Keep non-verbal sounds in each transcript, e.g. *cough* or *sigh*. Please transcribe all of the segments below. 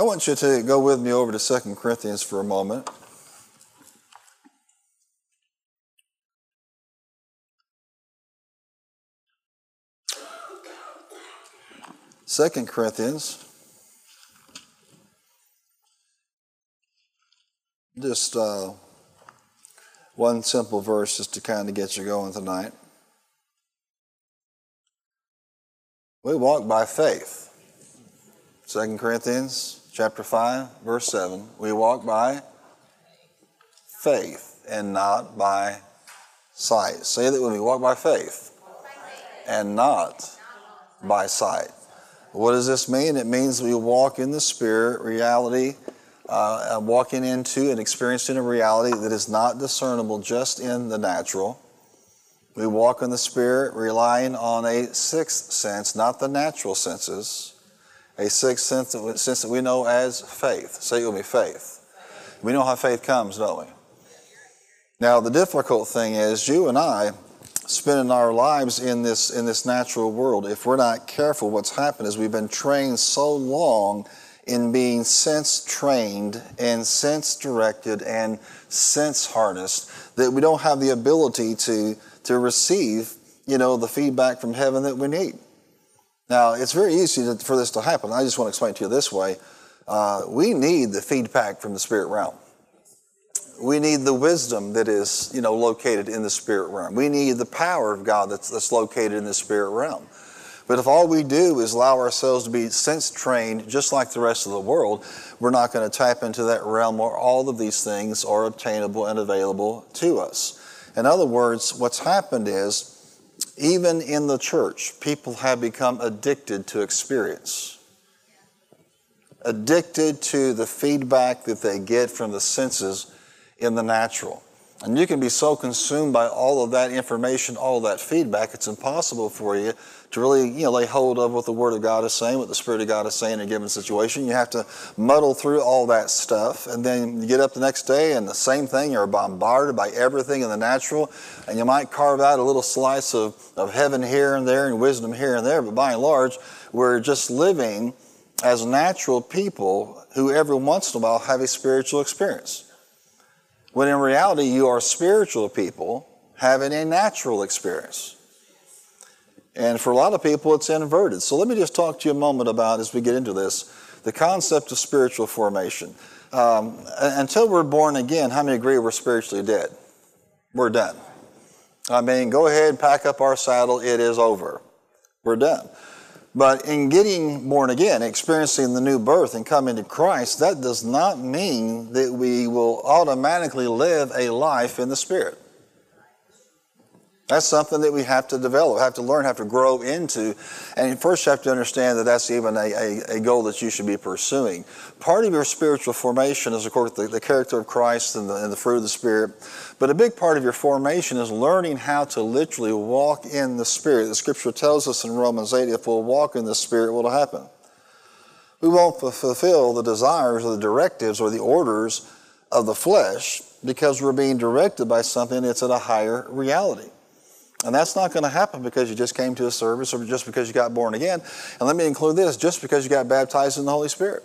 I want you to go with me over to 2 Corinthians for a moment. Second Corinthians. Just uh, one simple verse just to kind of get you going tonight. We walk by faith. Second Corinthians chapter 5, verse 7. We walk by faith and not by sight. Say that when we walk by faith and not by sight. What does this mean? It means we walk in the Spirit, reality, uh, walking into and experiencing a reality that is not discernible just in the natural. We walk in the Spirit relying on a sixth sense, not the natural senses, a sixth sense that, sense that we know as faith. Say it with me, faith. We know how faith comes, don't we? Now, the difficult thing is, you and I, spending our lives in this, in this natural world, if we're not careful, what's happened is we've been trained so long in being sense trained and sense directed and sense harnessed that we don't have the ability to to receive, you know, the feedback from heaven that we need. Now, it's very easy to, for this to happen. I just want to explain to you this way. Uh, we need the feedback from the spirit realm. We need the wisdom that is, you know, located in the spirit realm. We need the power of God that's, that's located in the spirit realm. But if all we do is allow ourselves to be sense trained just like the rest of the world, we're not going to tap into that realm where all of these things are obtainable and available to us. In other words, what's happened is, even in the church, people have become addicted to experience, addicted to the feedback that they get from the senses in the natural. And you can be so consumed by all of that information, all of that feedback, it's impossible for you to really, you know, lay hold of what the Word of God is saying, what the Spirit of God is saying in a given situation. You have to muddle through all that stuff, and then you get up the next day, and the same thing, you're bombarded by everything in the natural, and you might carve out a little slice of, of heaven here and there and wisdom here and there, but by and large, we're just living as natural people who every once in a while have a spiritual experience. When in reality, you are spiritual people having a natural experience. And for a lot of people, it's inverted. So let me just talk to you a moment about, as we get into this, the concept of spiritual formation. Um, until we're born again, how many agree we're spiritually dead? We're done. I mean, go ahead pack up our saddle. It is over. We're done. But in getting born again, experiencing the new birth and coming to Christ, that does not mean that we will automatically live a life in the Spirit. That's something that we have to develop, have to learn, have to grow into. And first, you have to understand that that's even a, a, a goal that you should be pursuing. Part of your spiritual formation is, of course, the, the character of Christ and the, and the fruit of the Spirit. But a big part of your formation is learning how to literally walk in the Spirit. The scripture tells us in Romans 8 if we'll walk in the Spirit, what will happen? We won't fulfill the desires or the directives or the orders of the flesh because we're being directed by something that's at a higher reality. And that's not going to happen because you just came to a service or just because you got born again. And let me include this just because you got baptized in the Holy Spirit.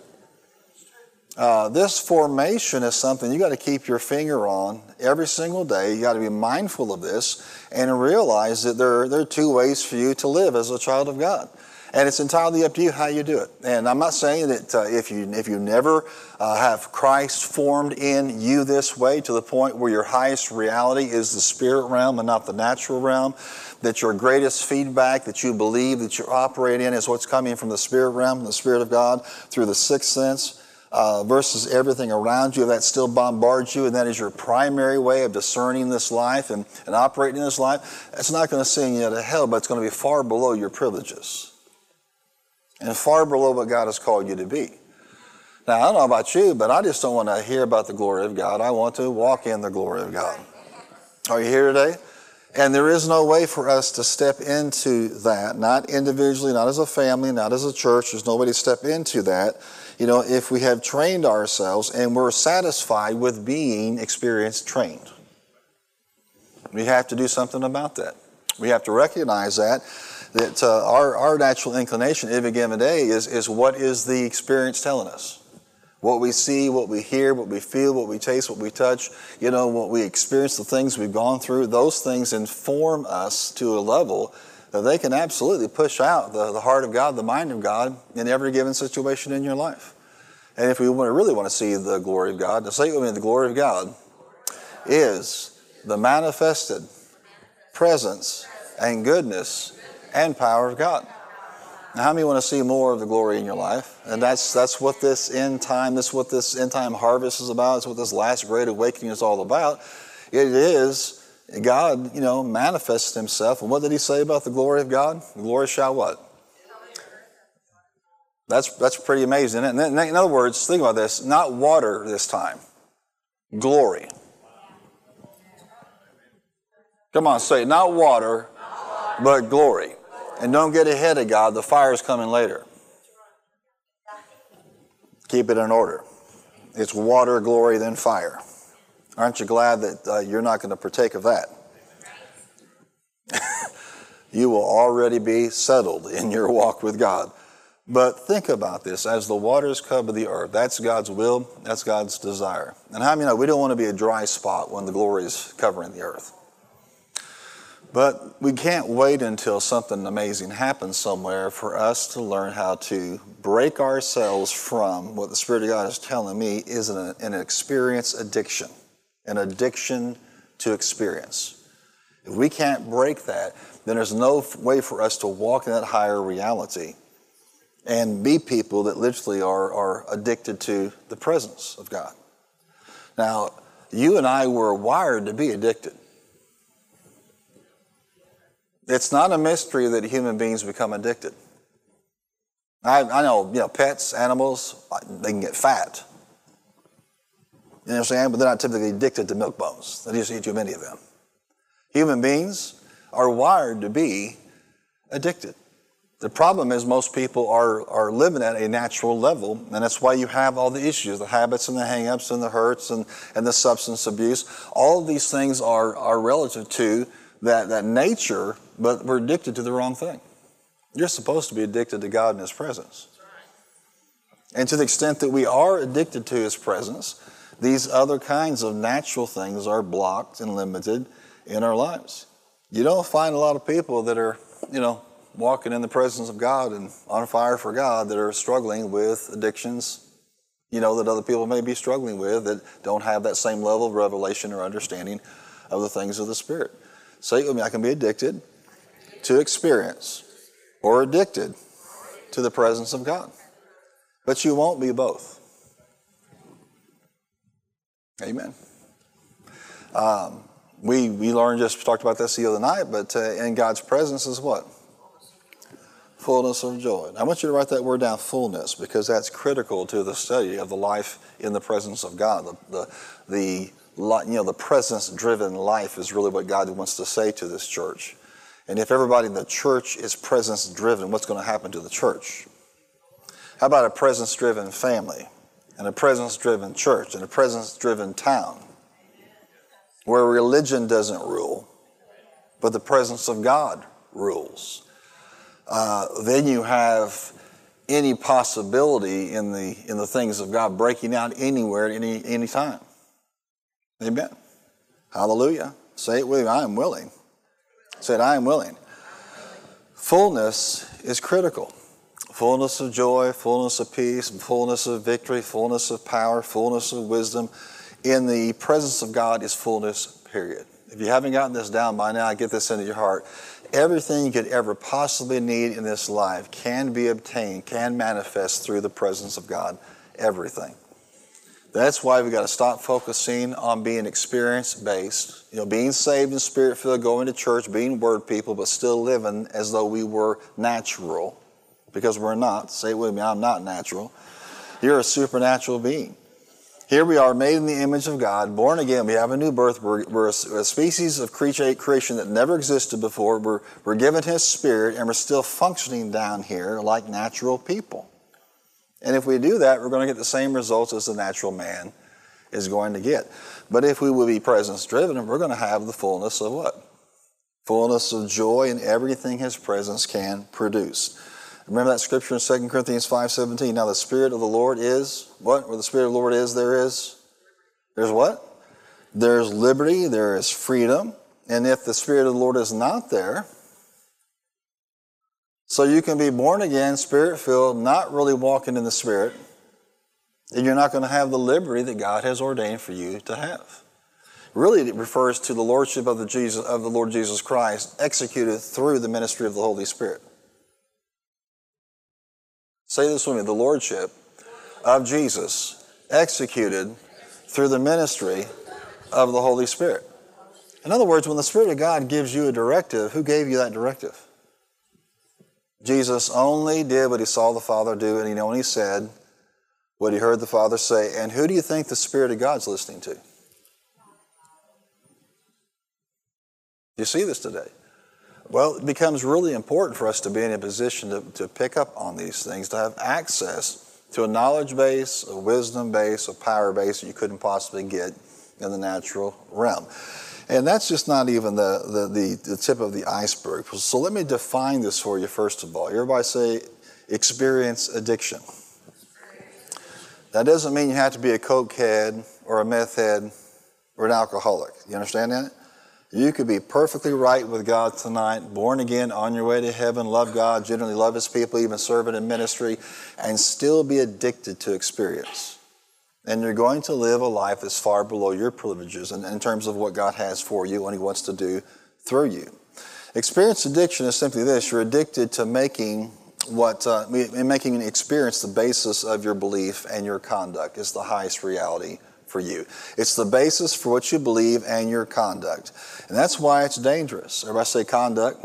Uh, this formation is something you got to keep your finger on every single day. You got to be mindful of this and realize that there, there are two ways for you to live as a child of God. And it's entirely up to you how you do it. And I'm not saying that uh, if you if you never uh, have Christ formed in you this way to the point where your highest reality is the spirit realm and not the natural realm, that your greatest feedback that you believe that you operate in is what's coming from the spirit realm, the spirit of God through the sixth sense. Uh, versus everything around you that still bombards you, and that is your primary way of discerning this life and, and operating in this life, it's not going to send you to hell, but it's going to be far below your privileges and far below what God has called you to be. Now, I don't know about you, but I just don't want to hear about the glory of God. I want to walk in the glory of God. Are you here today? And there is no way for us to step into that, not individually, not as a family, not as a church. There's no way to step into that, you know, if we have trained ourselves and we're satisfied with being experienced trained. We have to do something about that. We have to recognize that that uh, our, our natural inclination every given day is, is what is the experience telling us? What we see, what we hear, what we feel, what we taste, what we touch, you know, what we experience, the things we've gone through, those things inform us to a level that they can absolutely push out the, the heart of God, the mind of God in every given situation in your life. And if we want to really want to see the glory of God, to say with me, the glory of God is the manifested presence and goodness and power of God. Now, how many want to see more of the glory in your life? And that's that's what this end time, this what this end time harvest is about. It's what this last great awakening is all about. It is God, you know, manifests Himself. And what did He say about the glory of God? The glory shall what? That's that's pretty amazing. And in other words, think about this: not water this time, glory. Come on, say not water, but glory. And don't get ahead of God. The fire is coming later. Keep it in order. It's water, glory, then fire. Aren't you glad that uh, you're not going to partake of that? *laughs* you will already be settled in your walk with God. But think about this as the waters cover the earth, that's God's will, that's God's desire. And how many know we don't want to be a dry spot when the glory is covering the earth? But we can't wait until something amazing happens somewhere for us to learn how to break ourselves from what the Spirit of God is telling me is an, an experience addiction, an addiction to experience. If we can't break that, then there's no way for us to walk in that higher reality and be people that literally are, are addicted to the presence of God. Now, you and I were wired to be addicted. It's not a mystery that human beings become addicted. I, I know, you know, pets, animals, they can get fat. You know what I'm saying? But they're not typically addicted to milk bones. They just eat too many of them. Human beings are wired to be addicted. The problem is most people are, are living at a natural level, and that's why you have all the issues, the habits and the hangups and the hurts and, and the substance abuse. All of these things are, are relative to that, that nature, but we're addicted to the wrong thing. You're supposed to be addicted to God and His presence. And to the extent that we are addicted to His presence, these other kinds of natural things are blocked and limited in our lives. You don't find a lot of people that are, you know, walking in the presence of God and on fire for God that are struggling with addictions, you know, that other people may be struggling with that don't have that same level of revelation or understanding of the things of the Spirit. Say it with me I can be addicted to experience or addicted to the presence of God. But you won't be both. Amen. Um, we, we learned just talked about this the other night, but uh, in God's presence is what? Fullness of joy. I want you to write that word down, fullness, because that's critical to the study of the life in the presence of God. The, the, the you know, the presence-driven life is really what God wants to say to this church. And if everybody in the church is presence-driven, what's going to happen to the church? How about a presence-driven family, and a presence-driven church, and a presence-driven town, where religion doesn't rule, but the presence of God rules? Uh, then you have any possibility in the in the things of God breaking out anywhere at any any time. Amen. Hallelujah. Say it with me. I am willing. Said, I am willing. Fullness is critical. Fullness of joy, fullness of peace, fullness of victory, fullness of power, fullness of wisdom. In the presence of God is fullness, period. If you haven't gotten this down by now, get this into your heart. Everything you could ever possibly need in this life can be obtained, can manifest through the presence of God. Everything. That's why we got to stop focusing on being experience based, you know, being saved and spirit filled, going to church, being word people, but still living as though we were natural, because we're not. Say it with me, I'm not natural. You're a supernatural being. Here we are, made in the image of God, born again. We have a new birth. We're, we're a, a, species of creature, creation that never existed before. We're, we're given His Spirit, and we're still functioning down here like natural people. And if we do that, we're going to get the same results as the natural man is going to get. But if we will be presence driven, we're going to have the fullness of what? Fullness of joy in everything his presence can produce. Remember that scripture in 2 Corinthians 5.17. Now the Spirit of the Lord is, what? Where the Spirit of the Lord is, there is, there's what? There's liberty, there is freedom. And if the Spirit of the Lord is not there, so you can be born again, spirit filled, not really walking in the Spirit, and you're not going to have the liberty that God has ordained for you to have. Really, it refers to the lordship of the Jesus of the Lord Jesus Christ executed through the ministry of the Holy Spirit. Say this with me: the lordship of Jesus executed through the ministry of the Holy Spirit. In other words, when the Spirit of God gives you a directive, who gave you that directive? Jesus only did what he saw the Father do, and he only said what he heard the Father say. And who do you think the Spirit of God's listening to? You see this today. Well, it becomes really important for us to be in a position to, to pick up on these things, to have access to a knowledge base, a wisdom base, a power base that you couldn't possibly get in the natural realm. And that's just not even the, the, the, the, tip of the iceberg. So let me define this for you first of all. Everybody say experience addiction. That doesn't mean you have to be a coke head or a meth head or an alcoholic. You understand that? You could be perfectly right with God tonight, born again, on your way to heaven, love God, generally love His people, even serve in ministry, and still be addicted to experience. And you're going to live a life that's far below your privileges in, in terms of what God has for you and He wants to do through you. Experience addiction is simply this you're addicted to making what uh, making an experience the basis of your belief and your conduct is the highest reality for you. It's the basis for what you believe and your conduct. And that's why it's dangerous. Everybody say conduct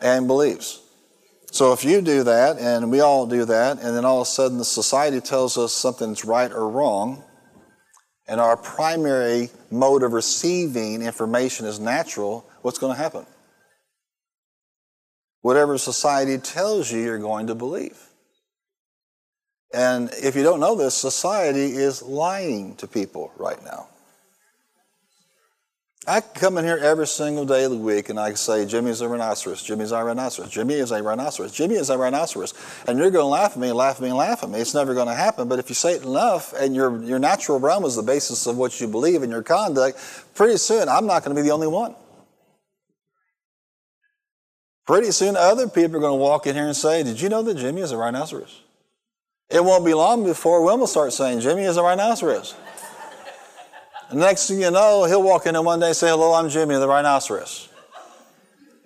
and beliefs. So if you do that, and we all do that, and then all of a sudden the society tells us something's right or wrong, and our primary mode of receiving information is natural, what's going to happen? Whatever society tells you, you're going to believe. And if you don't know this, society is lying to people right now. I come in here every single day of the week and I say, Jimmy's a rhinoceros, Jimmy's a rhinoceros, Jimmy is a rhinoceros, Jimmy is a rhinoceros. And you're going to laugh at me, laugh at me, laugh at me. It's never going to happen. But if you say it enough and your, your natural realm is the basis of what you believe in your conduct, pretty soon I'm not going to be the only one. Pretty soon other people are going to walk in here and say, Did you know that Jimmy is a rhinoceros? It won't be long before Wilma will start saying, Jimmy is a rhinoceros. Next thing you know, he'll walk in and one day say, Hello, I'm Jimmy, the rhinoceros.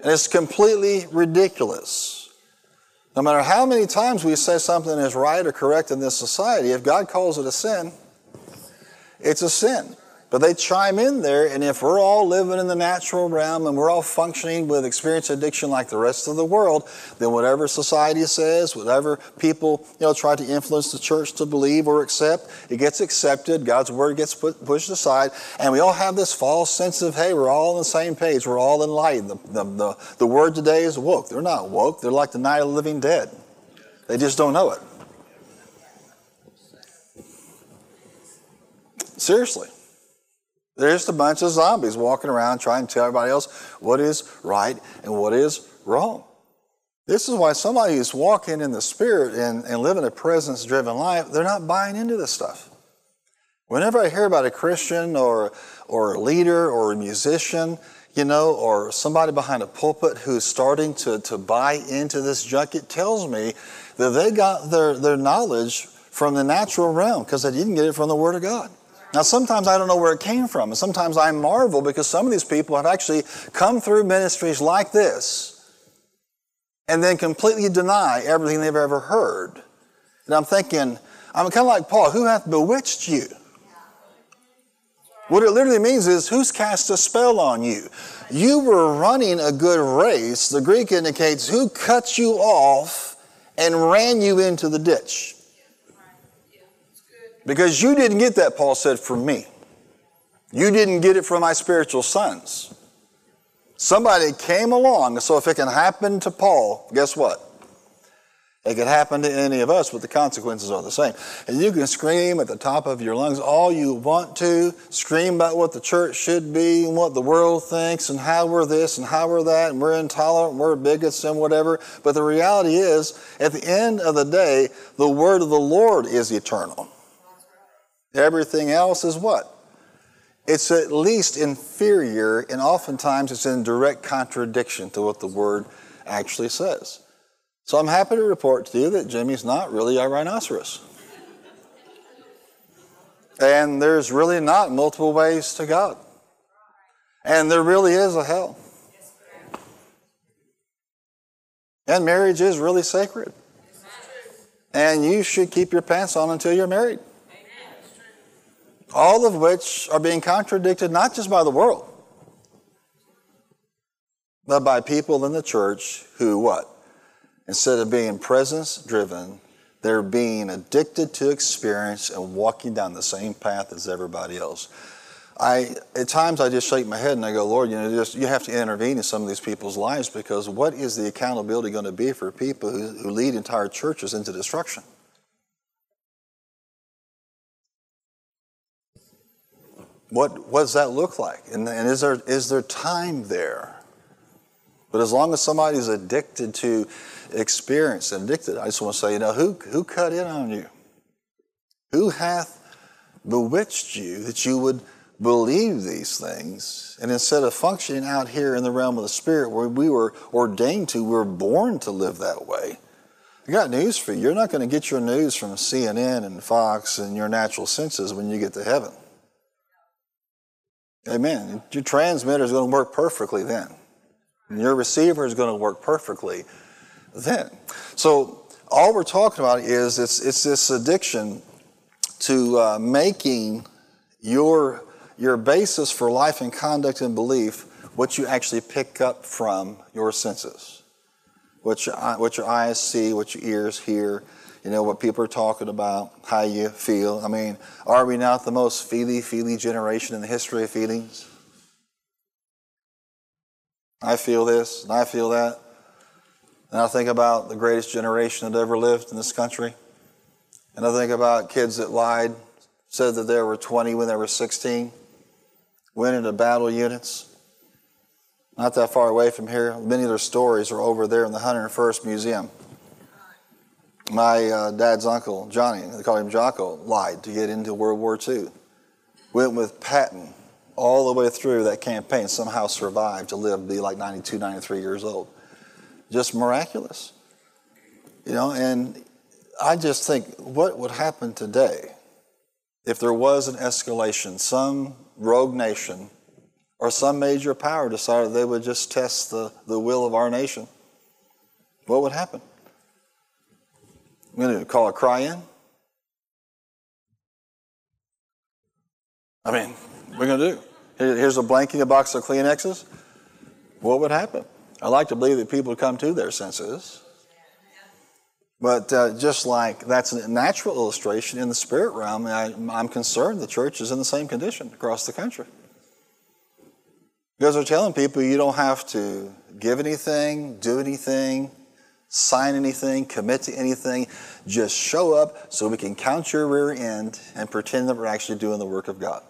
And it's completely ridiculous. No matter how many times we say something is right or correct in this society, if God calls it a sin, it's a sin. But they chime in there, and if we're all living in the natural realm and we're all functioning with experience addiction like the rest of the world, then whatever society says, whatever people you know try to influence the church to believe or accept, it gets accepted. God's word gets put, pushed aside, and we all have this false sense of hey, we're all on the same page, we're all enlightened. The, the, the, the word today is woke. They're not woke. They're like the night of the living dead. They just don't know it. Seriously. They're just a bunch of zombies walking around trying to tell everybody else what is right and what is wrong. This is why somebody who's walking in the Spirit and, and living a presence driven life, they're not buying into this stuff. Whenever I hear about a Christian or, or a leader or a musician, you know, or somebody behind a pulpit who's starting to, to buy into this junk, it tells me that they got their, their knowledge from the natural realm because they didn't get it from the Word of God. Now, sometimes I don't know where it came from, and sometimes I marvel because some of these people have actually come through ministries like this and then completely deny everything they've ever heard. And I'm thinking, I'm kind of like Paul, who hath bewitched you? What it literally means is, who's cast a spell on you? You were running a good race. The Greek indicates who cut you off and ran you into the ditch. Because you didn't get that, Paul said, from me. You didn't get it from my spiritual sons. Somebody came along, so if it can happen to Paul, guess what? It could happen to any of us, but the consequences are the same. And you can scream at the top of your lungs all you want to, scream about what the church should be and what the world thinks and how we're this and how we're that and we're intolerant, and we're bigots and whatever. But the reality is, at the end of the day, the word of the Lord is eternal. Everything else is what? It's at least inferior, and oftentimes it's in direct contradiction to what the word actually says. So I'm happy to report to you that Jimmy's not really a rhinoceros. And there's really not multiple ways to God. And there really is a hell. And marriage is really sacred. And you should keep your pants on until you're married. All of which are being contradicted not just by the world, but by people in the church who what? Instead of being presence driven, they're being addicted to experience and walking down the same path as everybody else. I, at times I just shake my head and I go, Lord, you know, just, you have to intervene in some of these people's lives because what is the accountability going to be for people who, who lead entire churches into destruction? What, what does that look like? And, and is, there, is there time there? But as long as somebody's addicted to experience and addicted, I just want to say, you know, who, who cut in on you? Who hath bewitched you that you would believe these things? And instead of functioning out here in the realm of the Spirit where we were ordained to, we were born to live that way. I got news for you. You're not going to get your news from CNN and Fox and your natural senses when you get to heaven. Amen. Your transmitter is going to work perfectly then. And Your receiver is going to work perfectly then. So all we're talking about is it's, it's this addiction to uh, making your, your basis for life and conduct and belief what you actually pick up from your senses. What your, what your eyes see, what your ears hear, you know, what people are talking about, how you feel. I mean, are we not the most feely, feely generation in the history of feelings? I feel this and I feel that. And I think about the greatest generation that ever lived in this country. And I think about kids that lied, said that they were 20 when they were 16, went into battle units. Not that far away from here. Many of their stories are over there in the 101st Museum. My uh, dad's uncle, Johnny, they called him Jocko, lied to get into World War II. Went with Patton all the way through that campaign, somehow survived to live, be like 92, 93 years old. Just miraculous. You know, and I just think what would happen today if there was an escalation, some rogue nation or some major power decided they would just test the, the will of our nation? What would happen? I'm going to call a cry in? I mean, we're going to do? Here's a blanket, a box of Kleenexes. What would happen? I like to believe that people come to their senses. But uh, just like that's a natural illustration in the spirit realm, I, I'm concerned the church is in the same condition across the country. Because they're telling people you don't have to give anything, do anything, sign anything, commit to anything. Just show up so we can count your rear end and pretend that we're actually doing the work of God.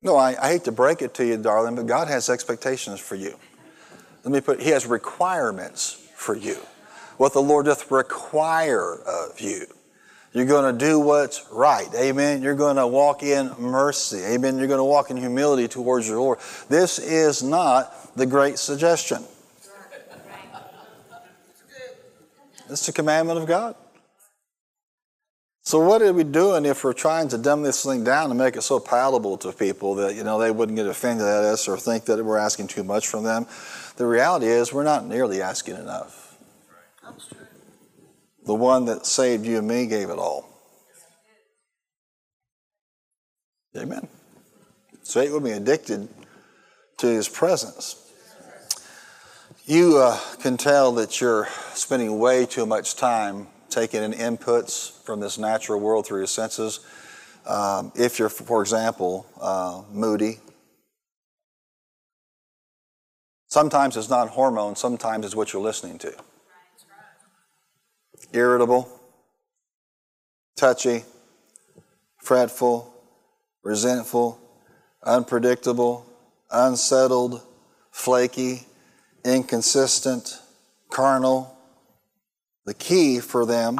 No, I, I, hate to break it to you, darling, but God has expectations for you. Let me put, He has requirements for you. What the Lord doth require of you. You're going to do what's right. Amen. You're going to walk in mercy. Amen. You're going to walk in humility towards your Lord. This is not the great suggestion. It's the commandment of God. So what are we doing if we're trying to dumb this thing down and make it so palatable to people that you know they wouldn't get offended at us or think that we're asking too much from them? The reality is we're not nearly asking enough. The one that saved you and me gave it all. Amen. So Satan would be addicted to his presence. You uh, can tell that you're spending way too much time taking in inputs from this natural world through your senses. Um, if you're, for example, uh, moody, Sometimes it's not hormones, sometimes it's what you're listening to. Irritable, touchy, fretful, resentful, unpredictable, unsettled, flaky, inconsistent, carnal. The key for them,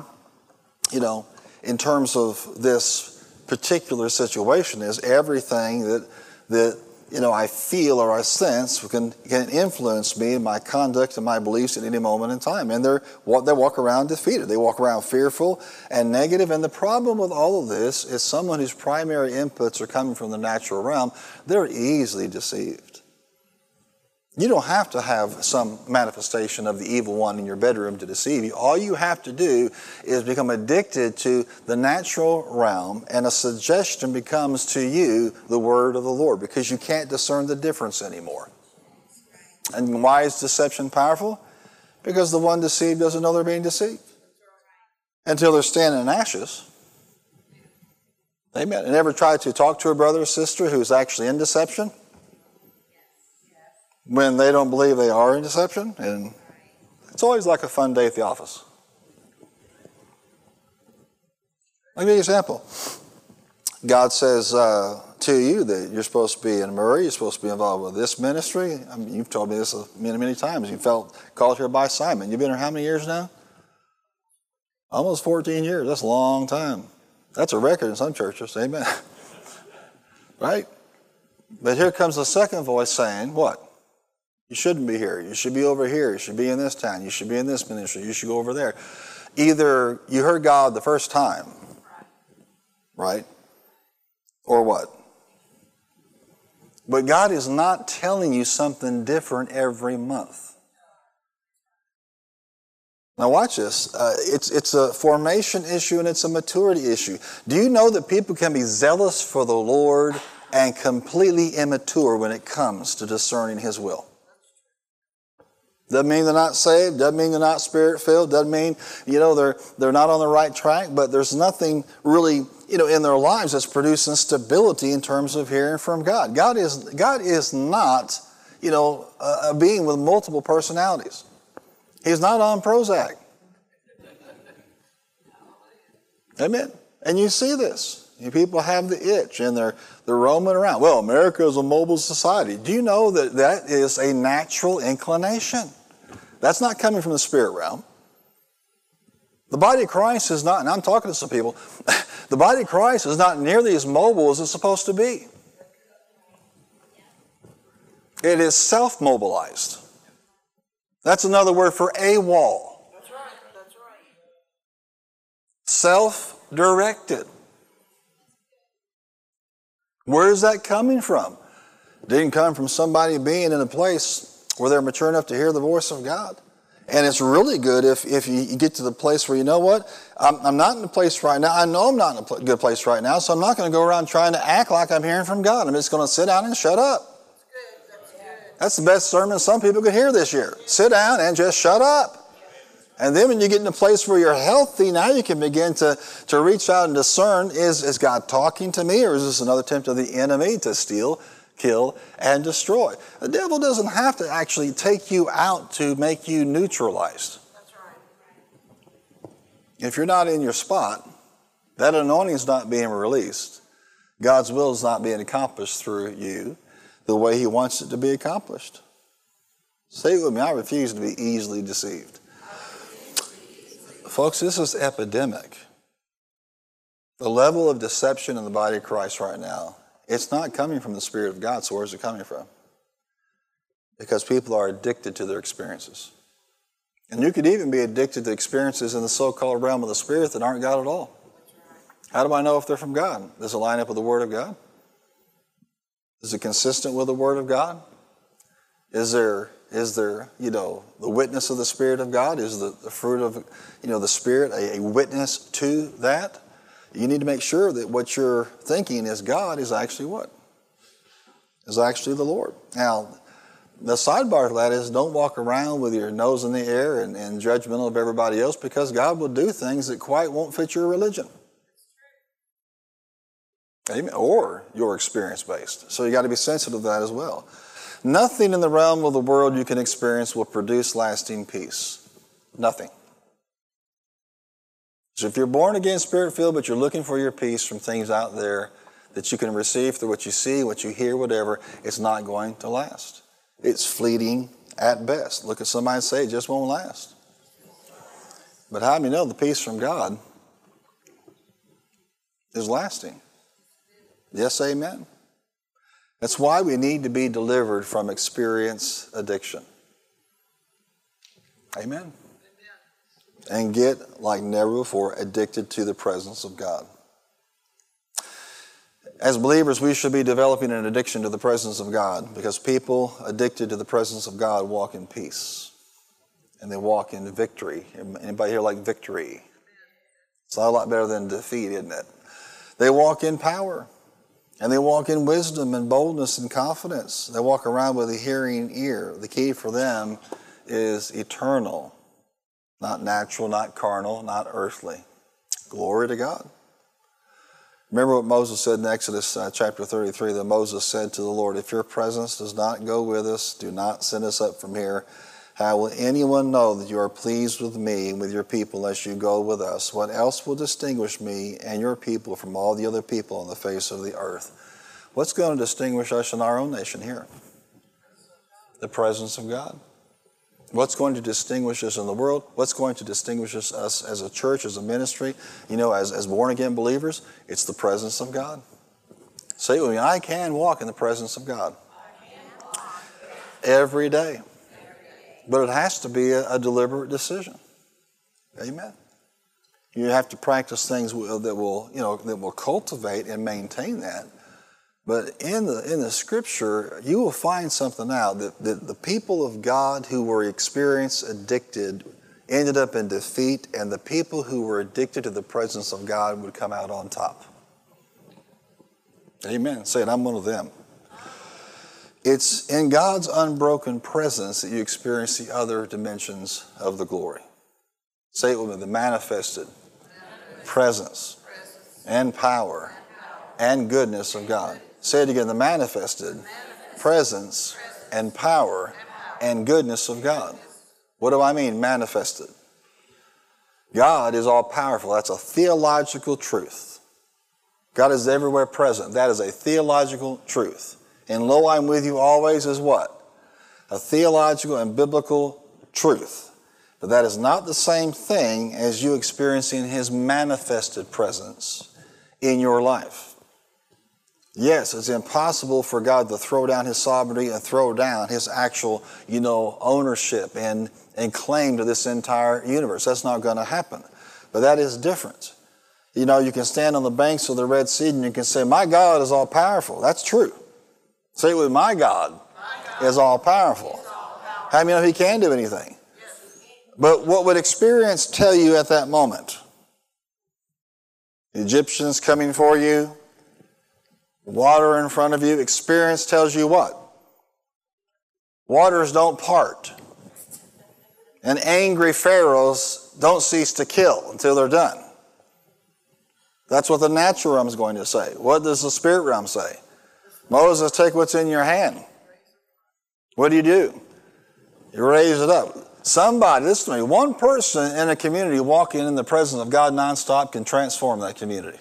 you know, in terms of this particular situation is everything that that you know I feel or I sense can can influence me and my conduct and my beliefs at any moment in time. And they're what they walk around defeated. They walk around fearful and negative. And the problem with all of this is someone whose primary inputs are coming from the natural realm. They're easily deceived. You don't have to have some manifestation of the evil one in your bedroom to deceive you. All you have to do is become addicted to the natural realm, and a suggestion becomes to you the word of the Lord because you can't discern the difference anymore. And why is deception powerful? Because the one deceived doesn't know they're being deceived until they're standing in ashes. Amen. And ever tried to talk to a brother or sister who's actually in deception? When they don't believe they are in deception. And it's always like a fun day at the office. I'll give you an example. God says uh, to you that you're supposed to be in Murray, you're supposed to be involved with this ministry. I mean, you've told me this many, many times. You felt called here by Simon. You've been here how many years now? Almost 14 years. That's a long time. That's a record in some churches. Amen. *laughs* right? But here comes the second voice saying, What? You shouldn't be here. You should be over here. You should be in this town. You should be in this ministry. You should go over there. Either you heard God the first time, right? Or what? But God is not telling you something different every month. Now, watch this. Uh, it's, it's a formation issue and it's a maturity issue. Do you know that people can be zealous for the Lord and completely immature when it comes to discerning His will? Doesn't mean they're not saved. Doesn't mean they're not spirit filled. Doesn't mean, you know, they're, they're not on the right track, but there's nothing really, you know, in their lives that's producing stability in terms of hearing from God. God is, God is not, you know, a, a being with multiple personalities. He's not on Prozac. Amen. And you see this. People have the itch and they're, they're roaming around. Well, America is a mobile society. Do you know that that is a natural inclination? That's not coming from the spirit realm. The body of Christ is not, and I'm talking to some people, *laughs* the body of Christ is not nearly as mobile as it's supposed to be. It is self mobilized. That's another word for AWOL. That's right. That's right. Self directed. Where is that coming from? It didn't come from somebody being in a place where they're mature enough to hear the voice of God. And it's really good if, if you get to the place where you know what? I'm, I'm not in a place right now. I know I'm not in a pl- good place right now, so I'm not going to go around trying to act like I'm hearing from God. I'm just going to sit down and shut up. That's, good. That's, That's the best sermon some people could hear this year. Sit down and just shut up. And then when you get in a place where you're healthy, now you can begin to, to reach out and discern is, is God talking to me or is this another attempt of the enemy to steal, kill, and destroy. The devil doesn't have to actually take you out to make you neutralized. That's right. If you're not in your spot, that anointing is not being released. God's will is not being accomplished through you the way He wants it to be accomplished. Say it with me I refuse to be easily deceived. Folks, this is epidemic. The level of deception in the body of Christ right now it's not coming from the Spirit of God, so where's it coming from? Because people are addicted to their experiences. And you could even be addicted to experiences in the so called realm of the Spirit that aren't God at all. How do I know if they're from God? Does it line up with the Word of God? Is it consistent with the Word of God? Is there, is there you know, the witness of the Spirit of God? Is the, the fruit of, you know, the Spirit a, a witness to that? You need to make sure that what you're thinking is God is actually what? Is actually the Lord. Now, the sidebar to that is don't walk around with your nose in the air and, and judgmental of everybody else because God will do things that quite won't fit your religion. Amen. Or your experience based. So you got to be sensitive to that as well. Nothing in the realm of the world you can experience will produce lasting peace. Nothing. So if you're born again, spirit filled, but you're looking for your peace from things out there that you can receive through what you see, what you hear, whatever, it's not going to last. It's fleeting at best. Look at somebody say it just won't last. But how do you know the peace from God is lasting? Yes, amen. That's why we need to be delivered from experience addiction. Amen. And get, like never before, addicted to the presence of God. As believers, we should be developing an addiction to the presence of God because people addicted to the presence of God walk in peace and they walk in victory. Anybody here like victory? It's a lot better than defeat, isn't it? They walk in power. And they walk in wisdom and boldness and confidence. They walk around with a hearing ear. The key for them is eternal, not natural, not carnal, not earthly. Glory to God. Remember what Moses said in Exodus uh, chapter 33 that Moses said to the Lord, If your presence does not go with us, do not send us up from here. How will anyone know that you are pleased with me and with your people unless you go with us? What else will distinguish me and your people from all the other people on the face of the earth? What's going to distinguish us in our own nation here? The presence of God. What's going to distinguish us in the world? What's going to distinguish us, as a church, as a ministry, you know, as, as born again believers? It's the presence of God. Say with me, I can walk in the presence of God. Every day. But it has to be a, a deliberate decision. Amen. You have to practice things that will, you know, that will cultivate and maintain that. But in the in the scripture, you will find something out that, that the people of God who were experienced addicted ended up in defeat, and the people who were addicted to the presence of God would come out on top. Amen. Say it, I'm one of them. It's in God's unbroken presence that you experience the other dimensions of the glory. Say it with me the manifested, presence, and power and goodness of God. Say it again the manifested, presence and power and goodness of God. What do I mean, manifested? God is all powerful. That's a theological truth. God is everywhere present. That is a theological truth. And lo, I'm with you always is what? A theological and biblical truth. But that is not the same thing as you experiencing His manifested presence in your life. Yes, it's impossible for God to throw down His sovereignty and throw down His actual, you know, ownership and, and claim to this entire universe. That's not going to happen. But that is different. You know, you can stand on the banks of the Red Sea and you can say, My God is all powerful. That's true. Say it with my God, my God. is all powerful. How many you know He can do anything? Yes. But what would experience tell you at that moment? Egyptians coming for you, water in front of you. Experience tells you what? Waters don't part. And angry pharaohs don't cease to kill until they're done. That's what the natural realm is going to say. What does the spirit realm say? Moses, take what's in your hand. What do you do? You raise it up. Somebody, listen to me, one person in a community walking in the presence of God nonstop can transform that community.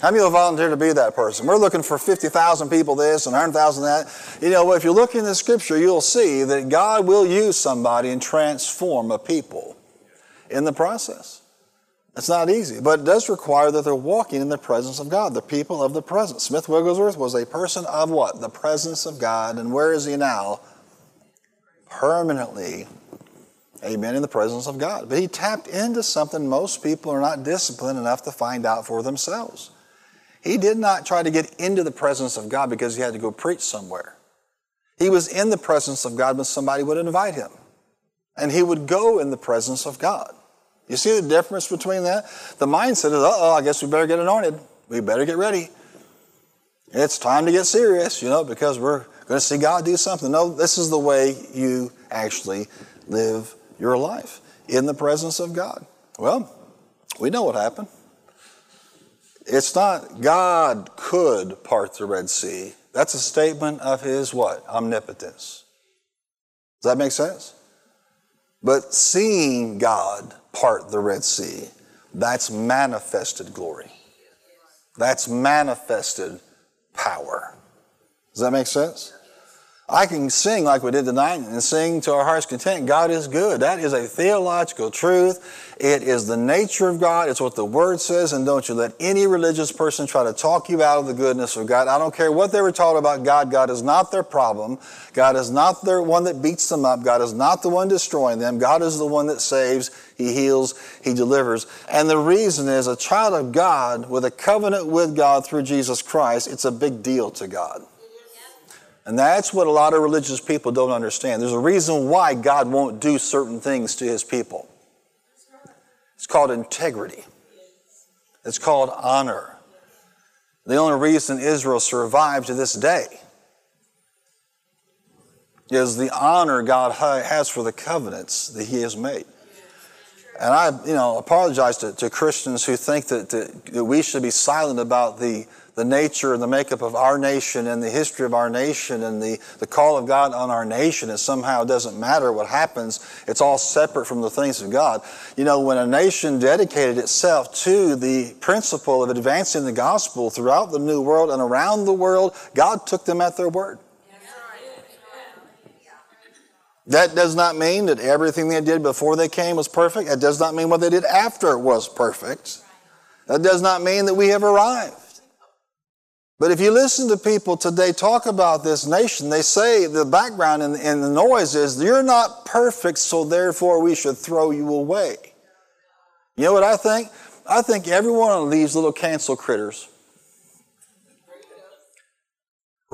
How many will volunteer to be that person? We're looking for 50,000 people this and 100,000 that. You know, if you look in the scripture, you'll see that God will use somebody and transform a people in the process. It's not easy, but it does require that they're walking in the presence of God, the people of the presence. Smith Wigglesworth was a person of what? The presence of God. And where is he now? Permanently, amen, in the presence of God. But he tapped into something most people are not disciplined enough to find out for themselves. He did not try to get into the presence of God because he had to go preach somewhere. He was in the presence of God when somebody would invite him. And he would go in the presence of God. You see the difference between that? The mindset is, uh oh, I guess we better get anointed. We better get ready. It's time to get serious, you know, because we're going to see God do something. No, this is the way you actually live your life in the presence of God. Well, we know what happened. It's not God could part the Red Sea. That's a statement of his what? Omnipotence. Does that make sense? But seeing God part the Red Sea, that's manifested glory. That's manifested power. Does that make sense? I can sing like we did tonight and sing to our heart's content. God is good. That is a theological truth. It is the nature of God. It's what the Word says. And don't you let any religious person try to talk you out of the goodness of God. I don't care what they were taught about God. God is not their problem. God is not the one that beats them up. God is not the one destroying them. God is the one that saves. He heals. He delivers. And the reason is a child of God with a covenant with God through Jesus Christ, it's a big deal to God. And that's what a lot of religious people don't understand. There's a reason why God won't do certain things to his people. It's called integrity. It's called honor. The only reason Israel survived to this day is the honor God has for the covenants that he has made. And I, you know, apologize to, to Christians who think that, that, that we should be silent about the the nature and the makeup of our nation and the history of our nation and the, the call of God on our nation is somehow doesn't matter what happens. It's all separate from the things of God. You know, when a nation dedicated itself to the principle of advancing the gospel throughout the new world and around the world, God took them at their word. That does not mean that everything they did before they came was perfect. It does not mean what they did after was perfect. That does not mean that we have arrived. But if you listen to people today talk about this nation, they say the background and, and the noise is, you're not perfect, so therefore we should throw you away. You know what I think? I think every one of these little cancel critters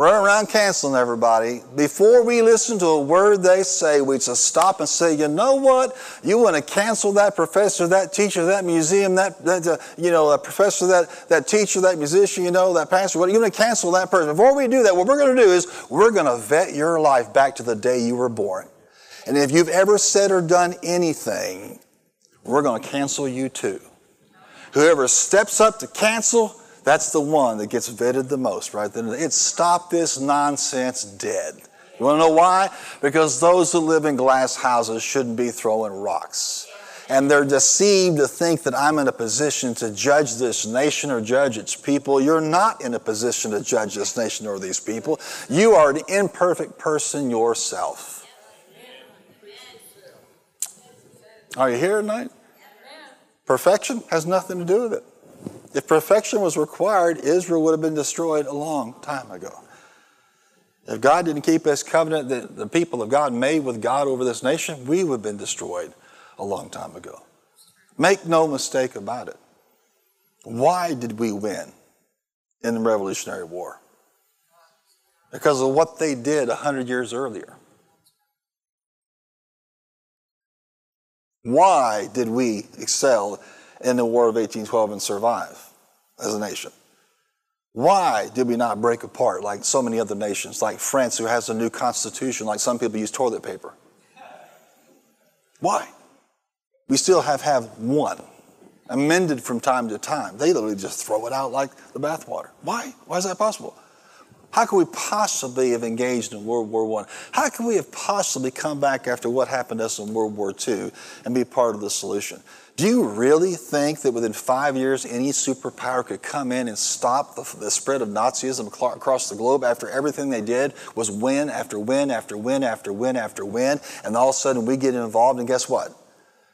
run around canceling everybody. Before we listen to a word they say, we just stop and say, you know what? You want to cancel that professor, that teacher, that museum, that, that uh, you know, that professor, that, that teacher, that musician, you know, that pastor, what, you want to cancel that person. Before we do that, what we're going to do is we're going to vet your life back to the day you were born. And if you've ever said or done anything, we're going to cancel you too. Whoever steps up to cancel, that's the one that gets vetted the most, right? It stop this nonsense dead. You want to know why? Because those who live in glass houses shouldn't be throwing rocks. And they're deceived to think that I'm in a position to judge this nation or judge its people. You're not in a position to judge this nation or these people. You are an imperfect person yourself. Are you here tonight? Perfection has nothing to do with it. If perfection was required, Israel would have been destroyed a long time ago. If God didn't keep his covenant that the people of God made with God over this nation, we would have been destroyed a long time ago. Make no mistake about it. Why did we win in the Revolutionary War? Because of what they did 100 years earlier. Why did we excel in the War of 1812 and survive as a nation? Why did we not break apart like so many other nations, like France, who has a new constitution, like some people use toilet paper? Why? We still have have one, amended from time to time. They literally just throw it out like the bathwater. Why? Why is that possible? How could we possibly have engaged in World War I? How could we have possibly come back after what happened to us in World War II and be part of the solution? Do you really think that within five years any superpower could come in and stop the, the, spread of Nazism across the globe after everything they did was win after win after win after win after win? And all of a sudden we get involved and guess what?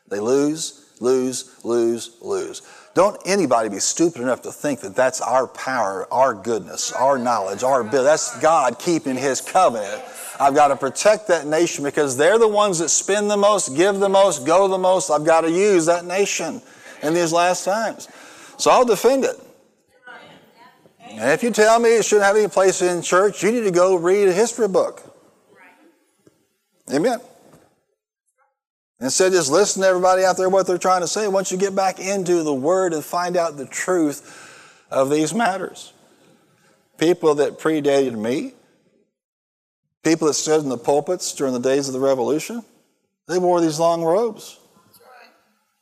They lose, lose, lose, lose. Don't anybody be stupid enough to think that that's our power, our goodness, our knowledge, our ability. That's God keeping His covenant. I've got to protect that nation because they're the ones that spend the most, give the most, go the most. I've got to use that nation in these last times. So I'll defend it. And if you tell me it shouldn't have any place in church, you need to go read a history book. Amen. Instead, just listen to everybody out there what they're trying to say. Once you get back into the Word and find out the truth of these matters, people that predated me, people that stood in the pulpits during the days of the Revolution, they wore these long robes.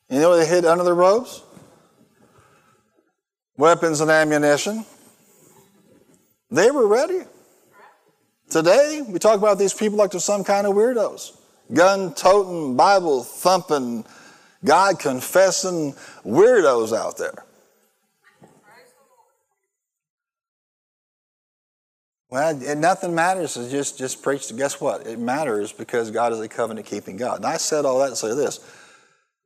You know what they hid under their robes? Weapons and ammunition. They were ready. Today, we talk about these people like they're some kind of weirdos. Gun toting, Bible thumping, God confessing weirdos out there. Well, it, nothing matters. It's just just preach. Guess what? It matters because God is a covenant keeping God. And I said all that to say this: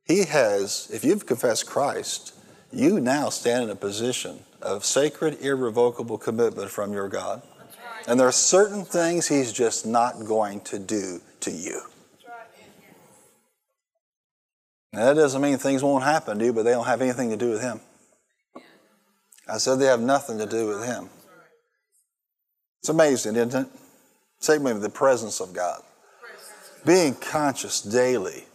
He has. If you've confessed Christ, you now stand in a position of sacred, irrevocable commitment from your God. And there are certain things He's just not going to do to you. Now, that doesn't mean things won't happen to you, but they don't have anything to do with Him. I said they have nothing to do with Him. It's amazing, isn't it? Say maybe the presence of God. Being conscious daily.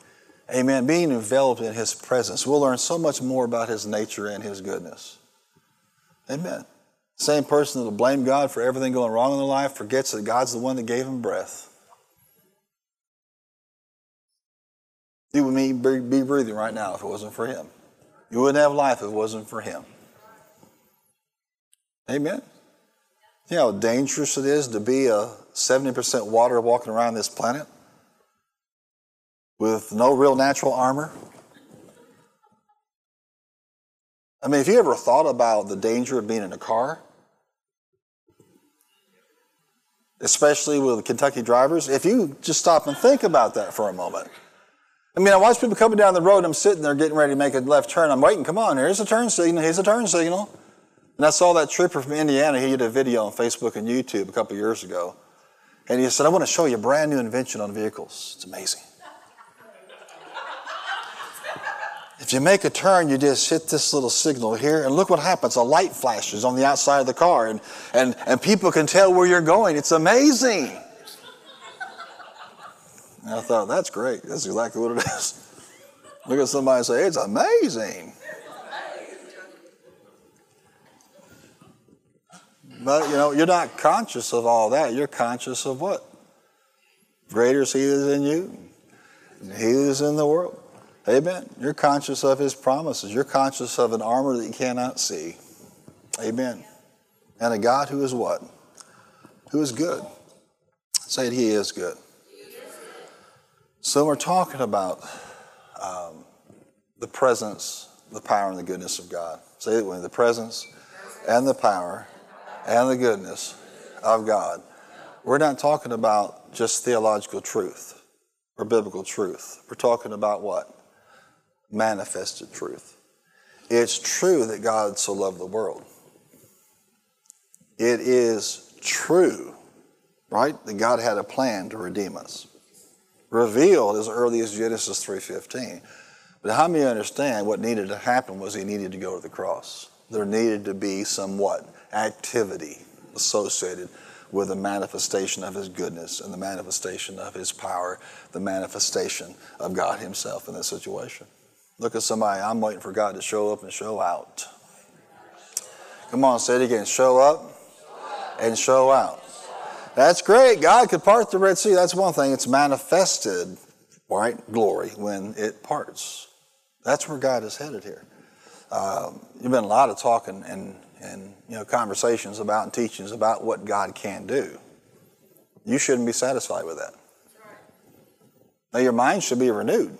Amen. Being enveloped in His presence. We'll learn so much more about His nature and His goodness. Amen. Same person that'll blame God for everything going wrong in their life forgets that God's the one that gave him breath. You would be breathing right now if it wasn't for Him. You wouldn't have life if it wasn't for Him. Amen. You know how dangerous it is to be a 70% water walking around this planet with no real natural armor? I mean, have you ever thought about the danger of being in a car? Especially with Kentucky drivers? If you just stop and think about that for a moment. I mean, I watch people coming down the road, I'm sitting there getting ready to make a left turn. I'm waiting, come on, here's a turn signal, here's a turn signal. And I saw that trooper from Indiana, he did a video on Facebook and YouTube a couple years ago. And he said, I want to show you a brand new invention on vehicles. It's amazing. If you make a turn, you just hit this little signal here, and look what happens. A light flashes on the outside of the car, and, and, and people can tell where you're going. It's amazing. And I thought, that's great. That's exactly what it is. Look at somebody and say, it's amazing. But, you know, you're not conscious of all that. You're conscious of what? Greater is He is in you, He is in the world. Amen. You're conscious of his promises. You're conscious of an armor that you cannot see. Amen. And a God who is what? Who is good. Say he is good. So we're talking about um, the presence, the power, and the goodness of God. Say it with me. The presence and the power and the goodness of God. We're not talking about just theological truth or biblical truth. We're talking about what? manifested truth. It's true that God so loved the world. It is true, right, that God had a plan to redeem us. Revealed as early as Genesis 3.15. But how many understand what needed to happen was he needed to go to the cross. There needed to be somewhat activity associated with the manifestation of his goodness and the manifestation of his power, the manifestation of God himself in this situation. Look at somebody. I'm waiting for God to show up and show out. Come on, say it again. Show up and show out. That's great. God could part the Red Sea. That's one thing. It's manifested, right? Glory when it parts. That's where God is headed here. Um, you've been a lot of talking and, and you know conversations about and teachings about what God can do. You shouldn't be satisfied with that. Now your mind should be renewed.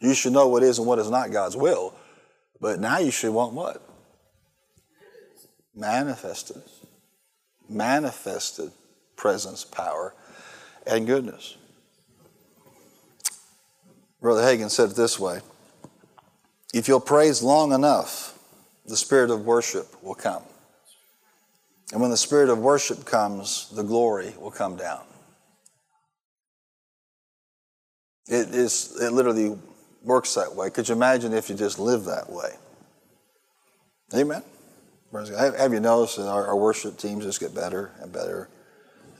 You should know what is and what is not God's will. But now you should want what? Manifested. Manifested presence, power, and goodness. Brother Hagin said it this way If you'll praise long enough, the spirit of worship will come. And when the spirit of worship comes, the glory will come down. It is it literally works that way. Could you imagine if you just lived that way? Amen. Have you noticed that our, worship teams just get better and better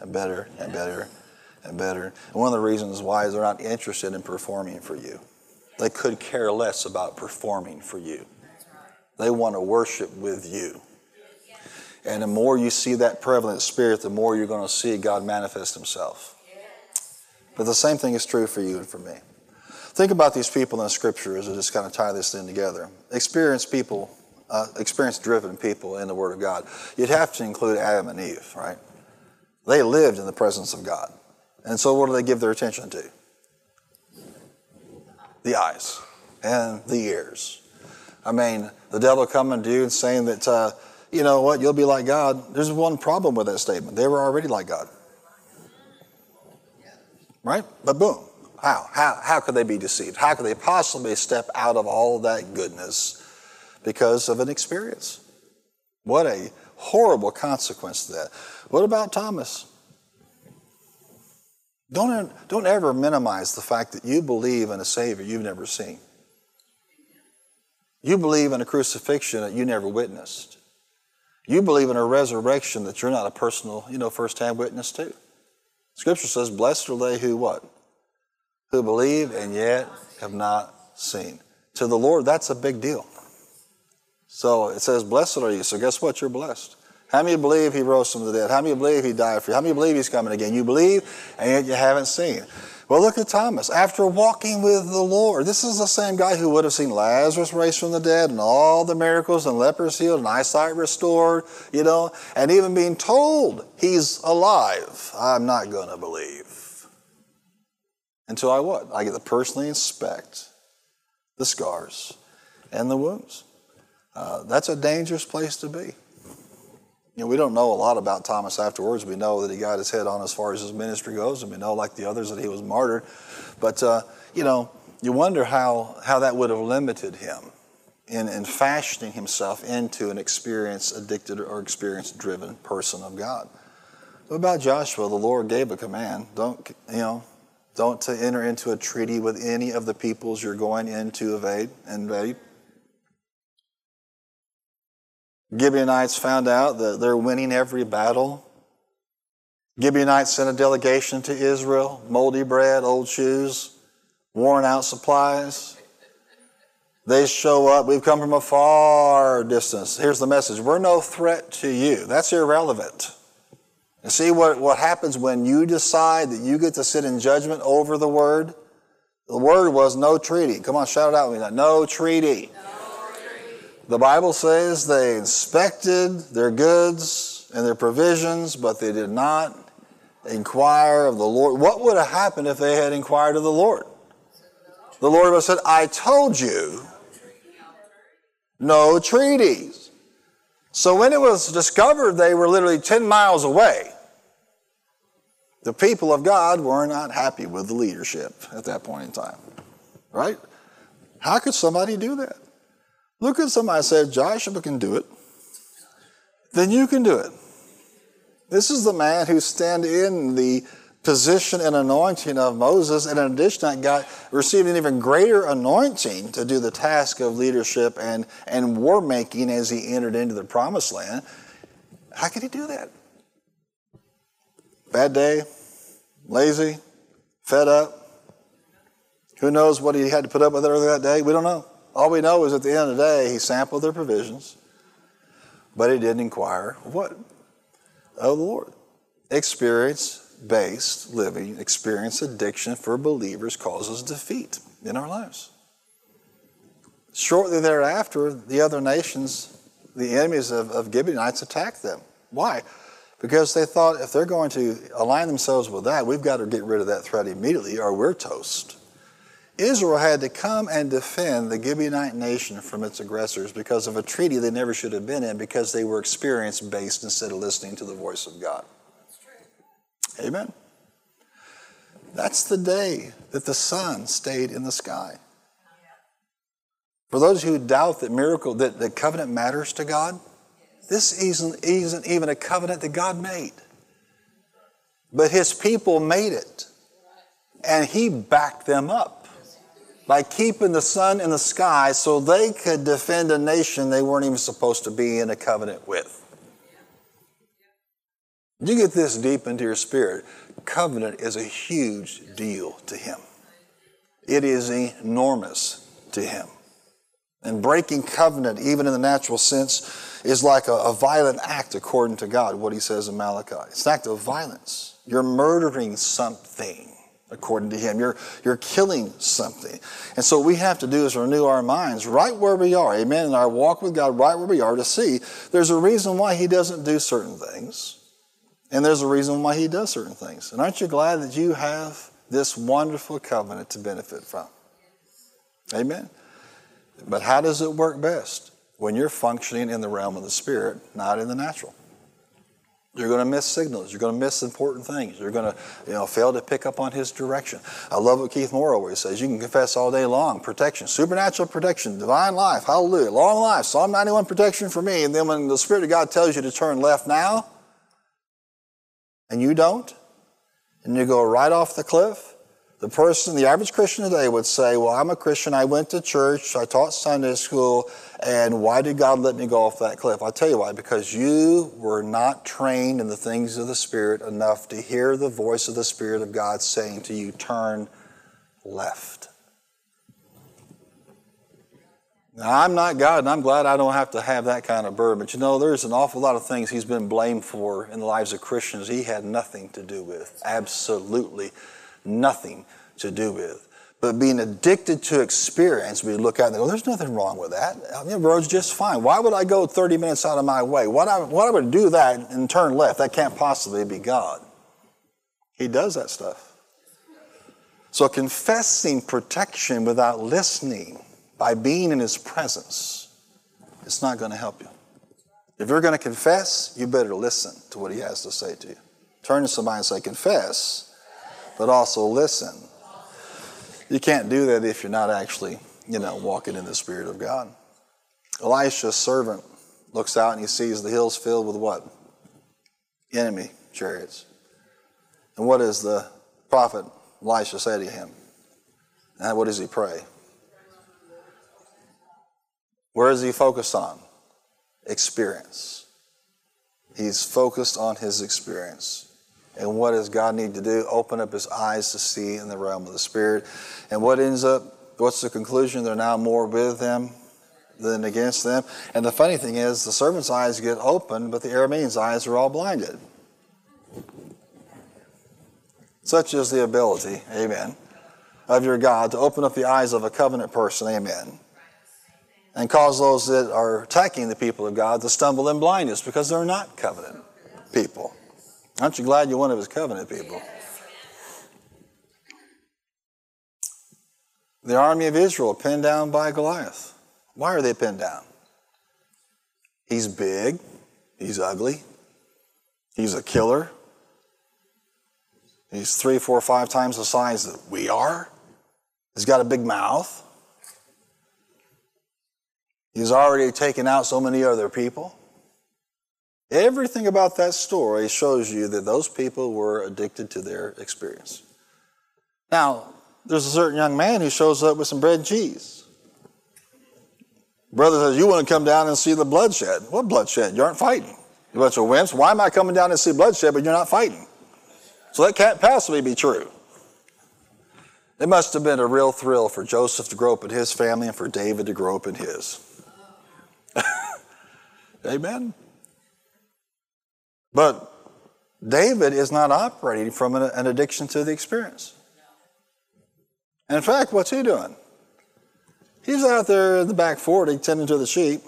and better and better and better? And one of the reasons why is they're not interested in performing for you. They could care less about performing for you. They want to worship with you. And the more you see that prevalent spirit, the more you're going to see God manifest Himself. But the same thing is true for you and for me. Think about these people in the scripture as I just kind of tie this thing together. Experienced people, uh, experience driven people in the Word of God. You'd have to include Adam and Eve, right? They lived in the presence of God. And so what do they give their attention to? The eyes and the ears. I mean, the devil coming to you and saying that, uh, you know what, you'll be like God. There's one problem with that statement. They were already like God. Right? But boom. How? How, how could they be deceived? How could they possibly step out of all that goodness because of an experience? What a horrible consequence to that. What about Thomas? Don't, don't ever minimize the fact that you believe in a Savior you've never seen. You believe in a crucifixion that you never witnessed. You believe in a resurrection that you're not a personal, you know, first-hand witness to. Scripture says, blessed are they who what? Who believe and yet have not seen. To the Lord, that's a big deal. So it says, blessed are you. So guess what? You're blessed. How many believe he rose from the dead? How many believe he died for you? How many believe he's coming again? You believe, and yet you haven't seen. Well, look at Thomas. After walking with the Lord, this is the same guy who would have seen Lazarus raised from the dead and all the miracles and lepers healed and eyesight restored, you know, and even being told he's alive. I'm not going to believe. Until I what? I get to personally inspect the scars and the wounds. Uh, that's a dangerous place to be. You know, we don't know a lot about Thomas afterwards. We know that he got his head on as far as his ministry goes, and we know, like the others, that he was martyred. But, uh, you know, you wonder how, how that would have limited him in, in fashioning himself into an experience addicted or experience driven person of God. What about Joshua? The Lord gave a command. Don't, you know, don't to enter into a treaty with any of the peoples you're going in to invade. invade. Gibeonites found out that they're winning every battle. Gibeonites sent a delegation to Israel, moldy bread, old shoes, worn out supplies. They show up. We've come from a far distance. Here's the message We're no threat to you. That's irrelevant. And see what, what happens when you decide that you get to sit in judgment over the word? The word was no treaty. Come on, shout it out with me. No treaty. No. The Bible says they inspected their goods and their provisions, but they did not inquire of the Lord. What would have happened if they had inquired of the Lord? The Lord would have said, I told you no treaties. So when it was discovered they were literally 10 miles away, the people of God were not happy with the leadership at that point in time. Right? How could somebody do that? Look at somebody said, Joshua can do it. Then you can do it. This is the man who stand in the position and anointing of Moses, and in addition, got received an even greater anointing to do the task of leadership and, and war making as he entered into the promised land. How could he do that? Bad day, lazy, fed up. Who knows what he had to put up with earlier that day? We don't know. All we know is at the end of the day, he sampled their provisions, but he didn't inquire what? Of the Lord. Experience based living, experience addiction for believers causes defeat in our lives. Shortly thereafter, the other nations, the enemies of, of Gibeonites, attacked them. Why? Because they thought if they're going to align themselves with that, we've got to get rid of that threat immediately or we're toast. Israel had to come and defend the Gibeonite nation from its aggressors because of a treaty they never should have been in because they were experience based instead of listening to the voice of God. Amen. That's the day that the sun stayed in the sky. For those who doubt that miracle, that the covenant matters to God, this isn't, isn't even a covenant that God made. But his people made it. And he backed them up by keeping the sun in the sky so they could defend a nation they weren't even supposed to be in a covenant with. You get this deep into your spirit. Covenant is a huge deal to him. It is enormous to him. And breaking covenant, even in the natural sense, is like a, a violent act according to God, what he says in Malachi. It's an act of violence. You're murdering something according to him. You're, you're killing something. And so what we have to do is renew our minds right where we are, amen, in our walk with God right where we are to see there's a reason why he doesn't do certain things. And there's a reason why he does certain things. And aren't you glad that you have this wonderful covenant to benefit from? Amen. But how does it work best? When you're functioning in the realm of the spirit, not in the natural. You're going to miss signals. You're going to miss important things. You're going to, you know, fail to pick up on His direction. I love what Keith Moore always says. You can confess all day long, protection, supernatural protection, divine life, hallelujah, long life, Psalm 91 protection for me. And then when the Spirit of God tells you to turn left now, and you don't, and you go right off the cliff, the person, the average Christian today would say, Well, I'm a Christian, I went to church, I taught Sunday school, and why did God let me go off that cliff? I'll tell you why. Because you were not trained in the things of the Spirit enough to hear the voice of the Spirit of God saying to you, Turn left. Now, I'm not God, and I'm glad I don't have to have that kind of burden. But you know, there's an awful lot of things He's been blamed for in the lives of Christians He had nothing to do with. Absolutely nothing to do with. But being addicted to experience, we look at and go, there's nothing wrong with that. I mean, the road's just fine. Why would I go 30 minutes out of my way? What I, what I would do that and turn left? That can't possibly be God. He does that stuff. So confessing protection without listening by being in his presence, it's not going to help you. If you're going to confess, you better listen to what he has to say to you. Turn to somebody and say, confess, but also listen. You can't do that if you're not actually, you know, walking in the Spirit of God. Elisha's servant looks out and he sees the hills filled with what? Enemy chariots. And what does the prophet Elisha say to him? And what does he pray? Where is he focused on? Experience. He's focused on his experience. And what does God need to do? Open up his eyes to see in the realm of the Spirit. And what ends up, what's the conclusion? They're now more with them than against them. And the funny thing is, the servant's eyes get open, but the Aramean's eyes are all blinded. Such is the ability, amen, of your God to open up the eyes of a covenant person, amen, and cause those that are attacking the people of God to stumble in blindness because they're not covenant people. Aren't you glad you're one of his covenant people? The army of Israel pinned down by Goliath. Why are they pinned down? He's big, he's ugly, he's a killer. He's three, four, five times the size that we are. He's got a big mouth. He's already taken out so many other people. Everything about that story shows you that those people were addicted to their experience. Now, there's a certain young man who shows up with some bread and cheese. Brother says, You want to come down and see the bloodshed. What bloodshed? You aren't fighting. You bunch of wimps. Why am I coming down to see bloodshed, but you're not fighting? So that can't possibly be true. It must have been a real thrill for Joseph to grow up in his family and for David to grow up in his. *laughs* Amen. But David is not operating from an, addiction to the experience. And in fact, what's he doing? He's out there in the back 40 tending to the sheep,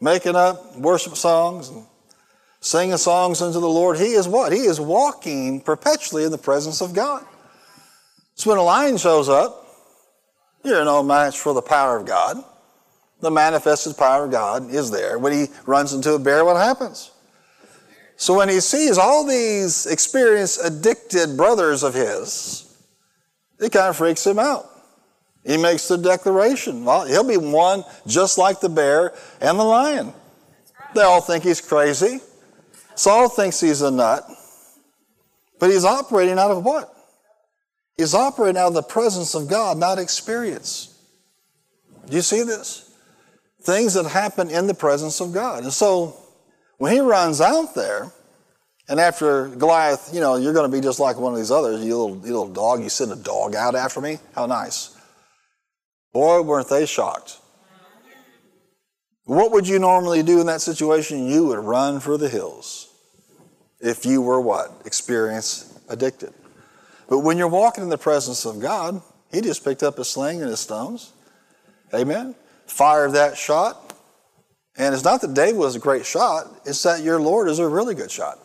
making up worship songs and singing songs unto the Lord. He is what? He is walking perpetually in the presence of God. So when a lion shows up, you're no match for the power of God. The manifested power of God is there. When he runs into a bear, what happens? So when he sees all these experienced addicted brothers of his, it kind of freaks him out. He makes the declaration. Well, he'll be one just like the bear and the lion. They all think he's crazy. Saul thinks he's a nut. But he's operating out of what? He's operating out of the presence of God, not experience. Do you see this? Things that happen in the presence of God. And so when he runs out there, and after Goliath, you know, you're going to be just like one of these others, you little, you little dog, you send a dog out after me? How nice. Boy, weren't they shocked. What would you normally do in that situation? You would run for the hills if you were what? Experience addicted. But when you're walking in the presence of God, He just picked up a sling and his stones. Amen. Fired that shot, and it's not that David was a great shot, it's that your Lord is a really good shot.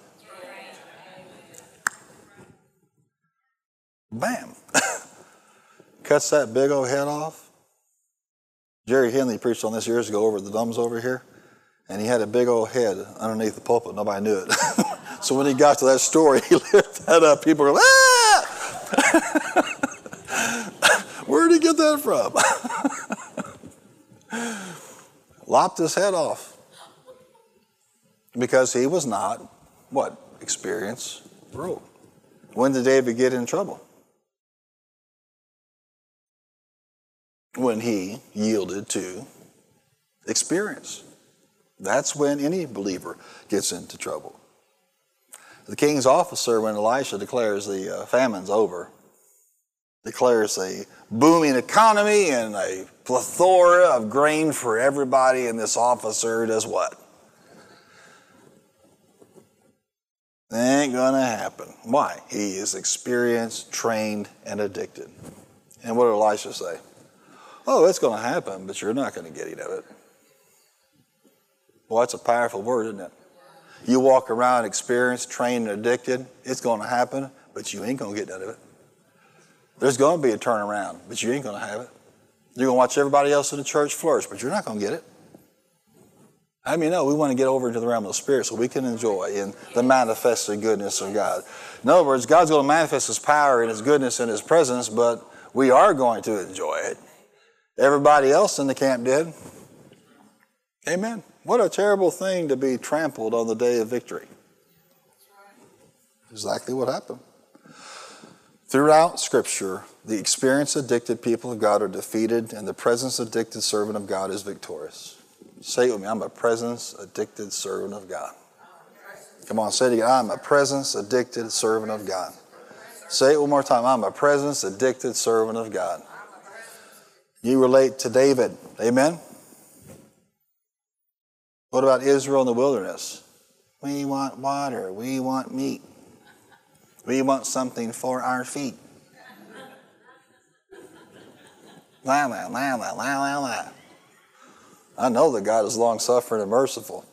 Bam. *laughs* Cuts that big old head off. Jerry Henley preached on this years ago over at the Dumbs over here, and he had a big old head underneath the pulpit. Nobody knew it. *laughs* so when he got to that story, *laughs* he lifted that up. People were like, ah! "Where'd he get that from? Lopped his head off because he was not what experience. When did David get in trouble? When he yielded to experience. That's when any believer gets into trouble. The king's officer, when Elisha declares the uh, famine's over, declares a booming economy and a plethora of grain for everybody, and this officer does what? Ain't gonna happen. Why? He is experienced, trained, and addicted. And what did Elisha say? Oh, it's gonna happen, but you're not gonna get any of it. Well, that's a powerful word, isn't it? You walk around experienced, trained, and addicted, it's gonna happen, but you ain't gonna get none of it. There's gonna be a turnaround, but you ain't gonna have it. You're gonna watch everybody else in the church flourish, but you're not gonna get it. I mean, no, we want to get over into the realm of the spirit so we can enjoy in the manifested goodness of God. In other words, God's going to manifest His power and His goodness and His presence, but we are going to enjoy it. Everybody else in the camp did. Amen. What a terrible thing to be trampled on the day of victory. Exactly what happened. Throughout Scripture, the experienced addicted people of God are defeated, and the presence addicted servant of God is victorious. Say it with me. I'm a presence addicted servant of God. Come on, say it again. I'm a presence addicted servant of God. Say it one more time. I'm a presence addicted servant of God. You relate to David. Amen. What about Israel in the wilderness? We want water. We want meat. We want something for our feet. La la la la la la. I know that God is long suffering and merciful.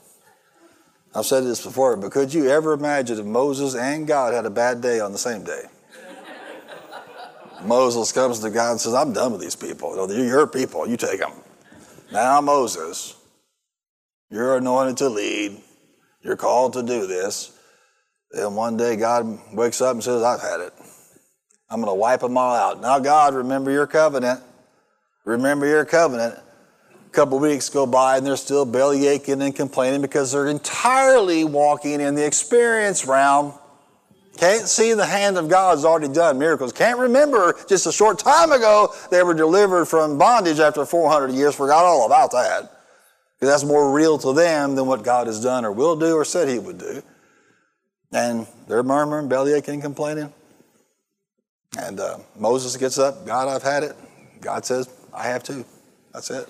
I've said this before, but could you ever imagine if Moses and God had a bad day on the same day? Moses comes to God and says, I'm done with these people. They're your people. You take them. Now, Moses, you're anointed to lead. You're called to do this. Then one day God wakes up and says, I've had it. I'm going to wipe them all out. Now, God, remember your covenant. Remember your covenant A couple weeks go by and they're still belly aching and complaining because they're entirely walking in the experience realm. Can't see the hand of God has already done miracles. Can't remember just a short time ago they were delivered from bondage after 400 years. Forgot all about that. Because that's more real to them than what God has done or will do or said He would do. And they're murmuring, belly aching, complaining. And uh, Moses gets up, God, I've had it. God says, I have too. That's it.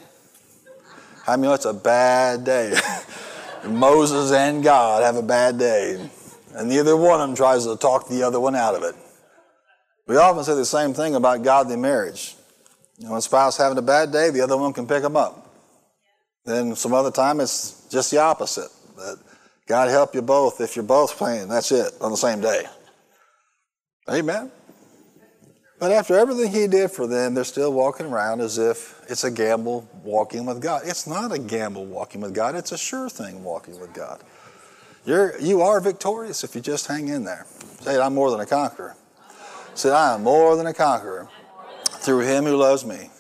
I mean, it's a bad day. *laughs* Moses and God have a bad day, and neither one of them tries to talk the other one out of it. We often say the same thing about godly marriage. You know, a spouse having a bad day, the other one can pick them up. Then some other time it's just the opposite. God help you both if you're both playing. That's it on the same day. Amen. But after everything he did for them, they're still walking around as if it's a gamble walking with God. It's not a gamble walking with God, it's a sure thing walking with God. You're, you are victorious if you just hang in there. Say, I'm more than a conqueror. Say, I am more than a conqueror through him who loves me.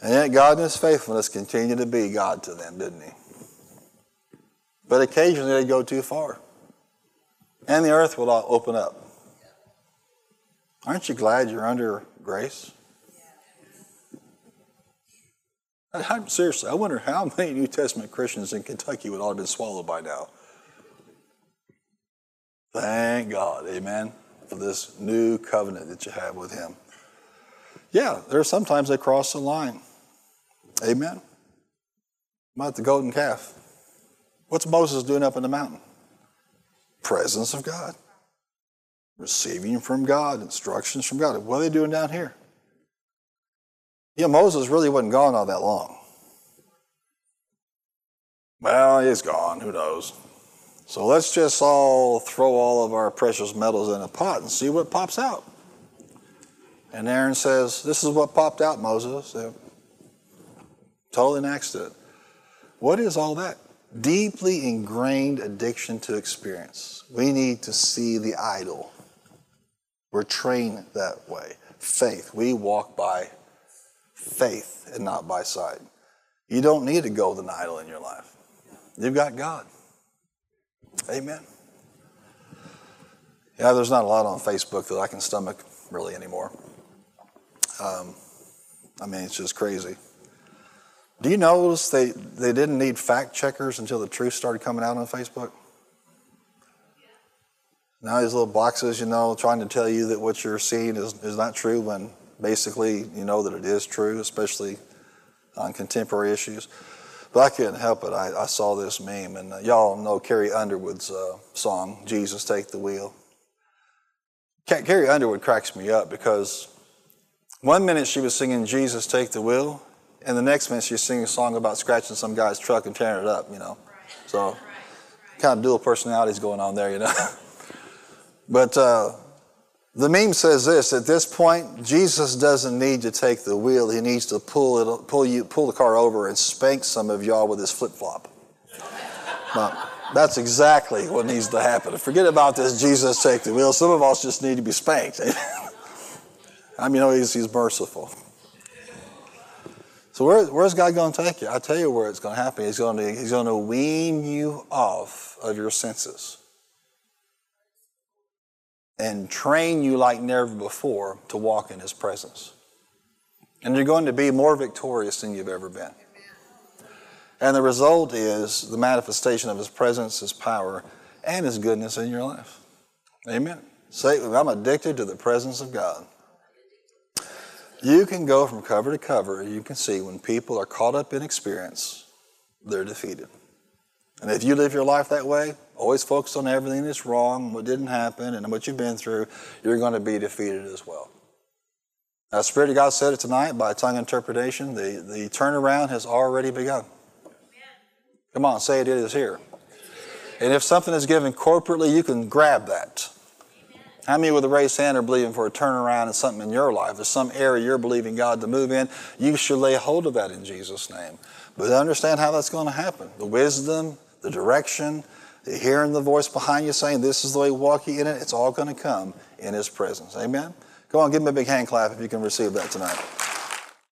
And yet God in his faithfulness continued to be God to them, didn't he? But occasionally they go too far. And the earth will all open up. Aren't you glad you're under grace? I'm, seriously, I wonder how many New Testament Christians in Kentucky would all have been swallowed by now. Thank God, amen, for this new covenant that you have with Him. Yeah, there are sometimes they cross the line. Amen. About the golden calf. What's Moses doing up in the mountain? Presence of God receiving from God, instructions from God. What are they doing down here? You know, Moses really wasn't gone all that long. Well, he's gone. Who knows? So let's just all throw all of our precious metals in a pot and see what pops out. And Aaron says, This is what popped out, Moses. Totally an accident. What is all that? Deeply ingrained addiction to experience. We need to see the idol. We're trained that way. Faith. We walk by faith and not by sight. You don't need a golden idol in your life. You've got God. Amen. Yeah, there's not a lot on Facebook that I can stomach really anymore. Um, I mean, it's just crazy. Do you notice they, they didn't need fact checkers until the truth started coming out on Facebook? Now these little boxes, you know, trying to tell you that what you're seeing is, is not true when basically you know that it is true, especially on contemporary issues. But I couldn't help it. I, I saw this meme, and uh, y'all know Carrie Underwood's uh, song, Jesus Take the Wheel. Carrie Underwood cracks me up because one minute she was singing Jesus Take the Wheel, and the next minute she's singing a song about scratching some guy's truck and tearing it up, you know. So, kind of dual personalities going on there, you know. *laughs* but uh, the meme says this: at this point, Jesus doesn't need to take the wheel; he needs to pull it, pull you, pull the car over and spank some of y'all with his flip flop. *laughs* that's exactly what needs to happen. Forget about this Jesus take the wheel. Some of us just need to be spanked. *laughs* I mean, you know, he's, he's merciful. Where, where's God going to take you? I tell you where it's going to happen. He's going to, he's going to wean you off of your senses and train you like never before to walk in His presence. And you're going to be more victorious than you've ever been. And the result is the manifestation of His presence, His power, and His goodness in your life. Amen. Say, I'm addicted to the presence of God. You can go from cover to cover, you can see when people are caught up in experience, they're defeated. And if you live your life that way, always focus on everything that's wrong, what didn't happen, and what you've been through, you're going to be defeated as well. Now, the Spirit of God said it tonight by tongue interpretation. The, the turnaround has already begun. Come on, say it, it is here. And if something is given corporately, you can grab that. How many with a raised hand are believing for a turnaround in something in your life? There's some area you're believing God to move in. You should lay hold of that in Jesus' name. But understand how that's going to happen. The wisdom, the direction, the hearing the voice behind you saying, This is the way walking in it, it's all going to come in His presence. Amen? Go on, give Him a big hand clap if you can receive that tonight.